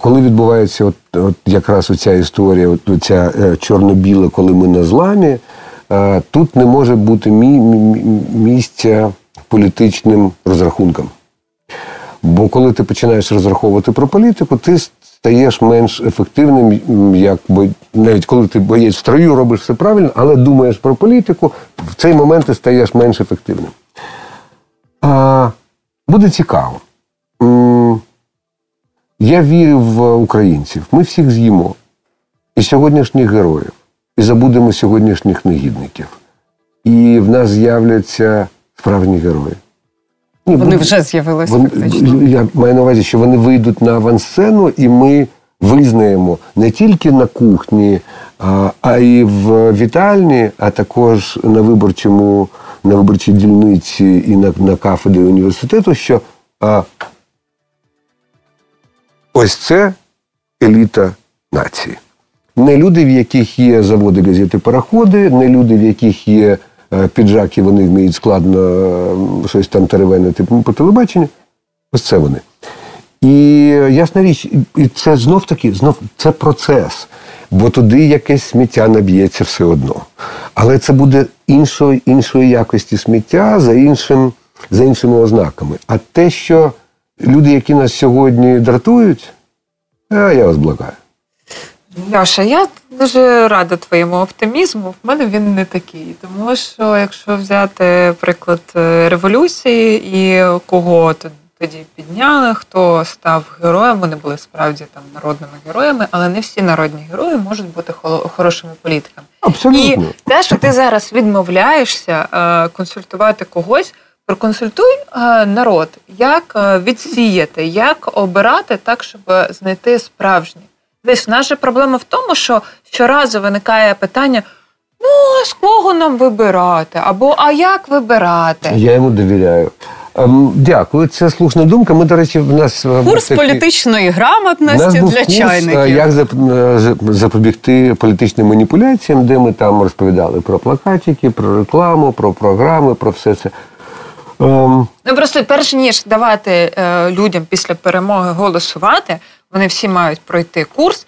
коли відбувається от, от якраз оця історія, от оця е, чорно-біла, коли ми на зламі. Е, тут не може бути місця політичним розрахункам. Бо коли ти починаєш розраховувати про політику, ти стаєш менш ефективним, якби навіть коли ти боєць в строю, робиш все правильно, але думаєш про політику, в цей момент ти стаєш менш ефективним. А, Буде цікаво. Я вірю в українців. Ми всіх з'їмо. І сьогоднішніх героїв і забудемо сьогоднішніх негідників. І в нас з'являться справжні герої. Ні, Вони вже з'явилися. фактично. Я маю на увазі, що вони вийдуть на авансцену, і ми визнаємо не тільки на кухні, а, а й в вітальні, а також на виборчому, на виборчій дільниці і на на кафедрі університету, що а, ось це еліта нації не люди, в яких є заводи, газети, пароходи, не люди, в яких є е, піджаки, вони вміють складно е, щось там теревенити по телебаченню. Ось це вони. І ясна річ, і це знов таки, знов це процес. Бо туди якесь сміття наб'ється все одно. Але це буде іншої іншої якості сміття за іншим, за іншими ознаками. А те, що люди, які нас сьогодні дратують, я вас благаю. Льоша, я дуже рада твоєму оптимізму. В мене він не такий. Тому що якщо взяти приклад е, революції і кого тоді підняли, хто став героєм, вони були справді там народними героями, але не всі народні герої можуть бути хорошими політиками. Абсолютно. І те, що ти зараз відмовляєшся е, консультувати когось. Проконсультуй е, народ, як відсіяти, як обирати так, щоб знайти справжнє. Десь наша проблема в тому, що щоразу виникає питання: ну, а з кого нам вибирати? Або а як вибирати? Я йому довіряю. Ем, дякую, це слушна думка. Ми, до речі, в нас е, курс такий... політичної грамотності для курс, чайників. Як е, запобігти політичним маніпуляціям, де ми там розповідали про плакатики, про рекламу, про програми, про все це. Um... Ну просто перш ніж давати е, людям після перемоги голосувати, вони всі мають пройти курс,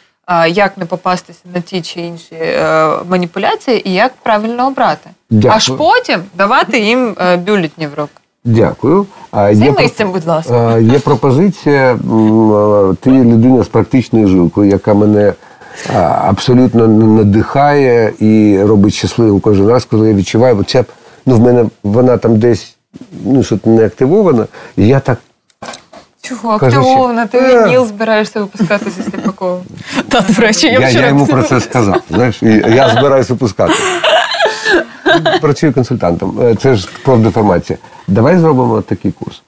як не попастися на ті чи інші е, маніпуляції, і як правильно обрати. Дякую. Аж потім давати їм е, бюлетні в руку. Дякую. Займись цим, будь ласка. Є пропозиція. Ти людина з практичною жилкою, яка мене абсолютно надихає і робить щасливим кожен раз, коли я відчуваю, бо ця ну в мене вона там десь ну що не активована, і я так Чого активована? Ти е. ніл збираєшся випускати зі Сліпаковим? Та, до речі, я Я йому про це сказав. Знаєш, і Я збираюся випускати. Працюю консультантом. Е, це ж профдеформація. Давай зробимо такий курс.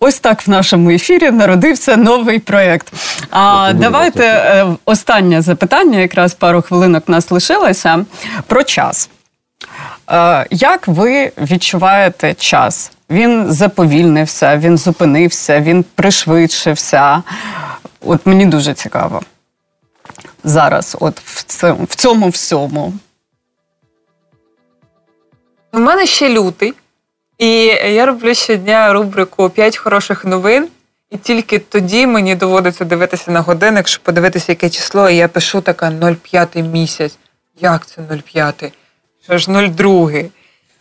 Ось так в нашому ефірі народився новий проєкт. А давайте е, останнє запитання, якраз пару хвилинок нас лишилося про час. Як ви відчуваєте час? Він заповільнився, він зупинився, він пришвидшився. От мені дуже цікаво зараз, от в цьому, в цьому всьому. У мене ще лютий, і я роблю щодня рубрику «5 хороших новин. І тільки тоді мені доводиться дивитися на годинник, щоб подивитися, яке число, і я пишу така 0,5 місяць. Як це 0,5? Що ж 0,2?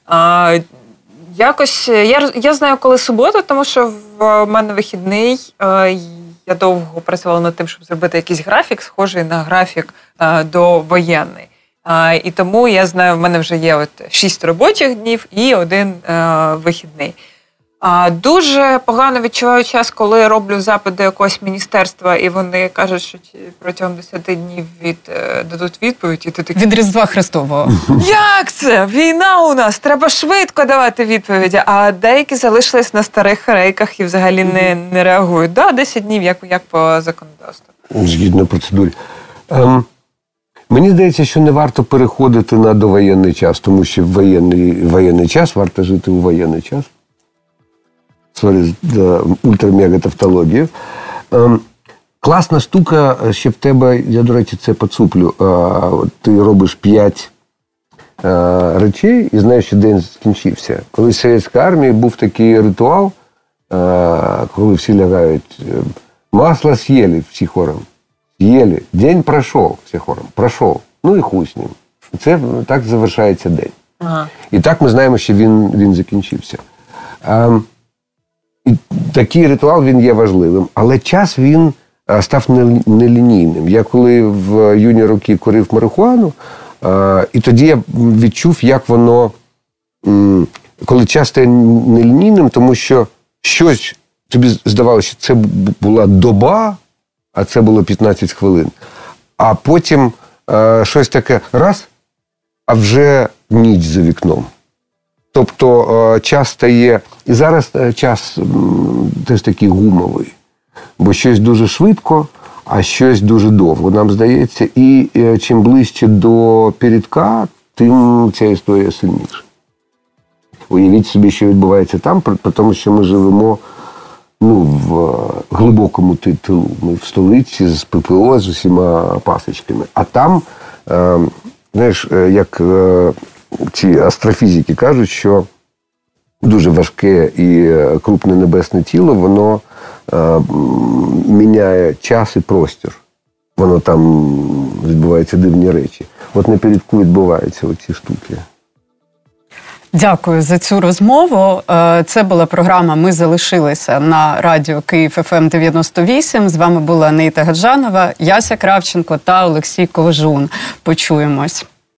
А, Якось я я знаю, коли субота, тому що в мене вихідний. Я довго працювала над тим, щоб зробити якийсь графік, схожий на графік до воєнний. І тому я знаю, в мене вже є от шість робочих днів і один вихідний. Дуже погано відчуваю час, коли роблю запит до якогось міністерства, і вони кажуть, що протягом 10 днів від е, дадуть відповідь, і ти такий... від Різдва Христового. Як це? Війна у нас, треба швидко давати відповіді. А деякі залишились на старих рейках і взагалі не не реагують. Да, 10 днів, як як по законодавству. Згідно процедурі. Ем, Мені здається, що не варто переходити на довоєнний час, тому що в воєнний, воєнний час варто жити у воєнний час sorry за ультрамегатавтологію. Ем, класна штука, ще в тебе, я, до речі, це поцуплю. Ти робиш п'ять е, речей і знаєш, що день скінчився. Коли в Совєтській армії був такий ритуал, е, коли всі лягають, масло з'їли всі хором. Съели. День пройшов всі хором. Пройшов. Ну і хуй з ним. Це так завершається день. Ага. І так ми знаємо, що він він закінчився. Такий ритуал він є важливим, але час він е, став нелінійним. Я коли в юні роки курив марихуану, е, і тоді я відчув, як воно, коли час стає нелінійним, тому що щось тобі здавалося, що це була доба, а це було 15 хвилин. А потім е, щось таке раз, а вже ніч за вікном. Тобто е, час стає. І зараз е, час теж такий гумовий, бо щось дуже швидко, а щось дуже довго. Нам здається, і е, чим ближче до передка, тим ця історія сильніша. Уявіть собі, що відбувається там, тому що ми живемо ну, в глибокому тилу. Ми в столиці з ППО з усіма пасочками. А там, знаєш, як ці астрофізики кажуть, що дуже важке і е, крупне небесне тіло, воно е, міняє час і простір. Воно там відбуваються дивні речі. От на передку відбуваються оці штуки. Дякую за цю розмову. Е, це була програма. Ми залишилися на радіо Київ ФМ 98. З вами була Нейта Гаджанова, Яся Кравченко та Олексій Ковжун. Почуємось.